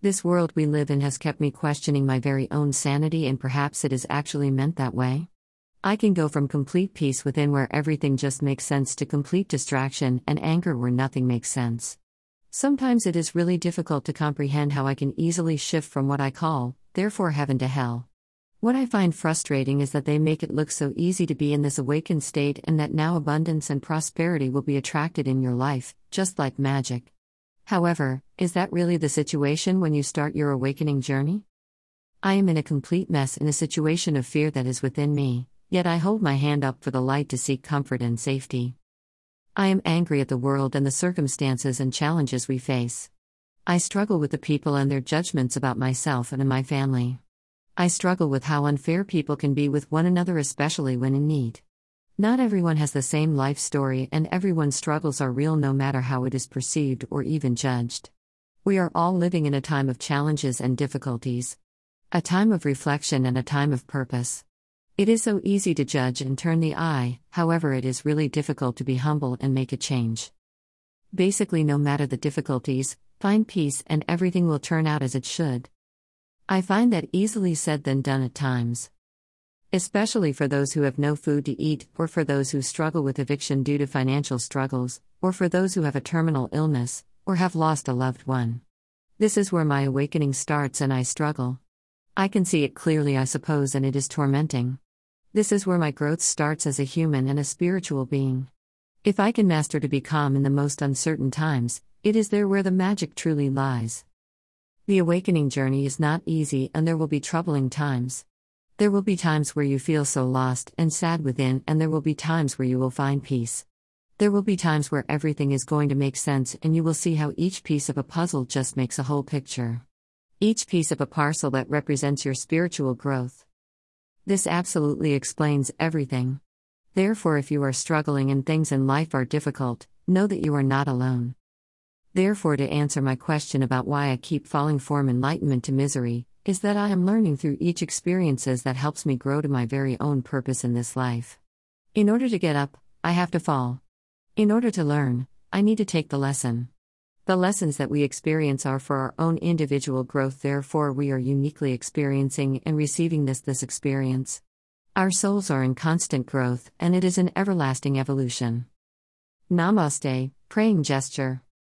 This world we live in has kept me questioning my very own sanity, and perhaps it is actually meant that way. I can go from complete peace within where everything just makes sense to complete distraction and anger where nothing makes sense. Sometimes it is really difficult to comprehend how I can easily shift from what I call, therefore, heaven to hell. What I find frustrating is that they make it look so easy to be in this awakened state and that now abundance and prosperity will be attracted in your life, just like magic. However, is that really the situation when you start your awakening journey? I am in a complete mess in a situation of fear that is within me, yet I hold my hand up for the light to seek comfort and safety. I am angry at the world and the circumstances and challenges we face. I struggle with the people and their judgments about myself and my family. I struggle with how unfair people can be with one another, especially when in need. Not everyone has the same life story, and everyone's struggles are real no matter how it is perceived or even judged. We are all living in a time of challenges and difficulties, a time of reflection and a time of purpose. It is so easy to judge and turn the eye, however, it is really difficult to be humble and make a change. Basically, no matter the difficulties, find peace and everything will turn out as it should. I find that easily said than done at times especially for those who have no food to eat, or for those who struggle with eviction due to financial struggles, or for those who have a terminal illness, or have lost a loved one. This is where my awakening starts and I struggle. I can see it clearly, I suppose, and it is tormenting. This is where my growth starts as a human and a spiritual being. If I can master to be calm in the most uncertain times, it is there where the magic truly lies. The awakening journey is not easy and there will be troubling times. There will be times where you feel so lost and sad within, and there will be times where you will find peace. There will be times where everything is going to make sense, and you will see how each piece of a puzzle just makes a whole picture. Each piece of a parcel that represents your spiritual growth. This absolutely explains everything. Therefore, if you are struggling and things in life are difficult, know that you are not alone. Therefore, to answer my question about why I keep falling from enlightenment to misery, is that I am learning through each experiences that helps me grow to my very own purpose in this life. In order to get up, I have to fall. In order to learn, I need to take the lesson. The lessons that we experience are for our own individual growth, therefore, we are uniquely experiencing and receiving this this experience. Our souls are in constant growth, and it is an everlasting evolution. Namaste, praying gesture.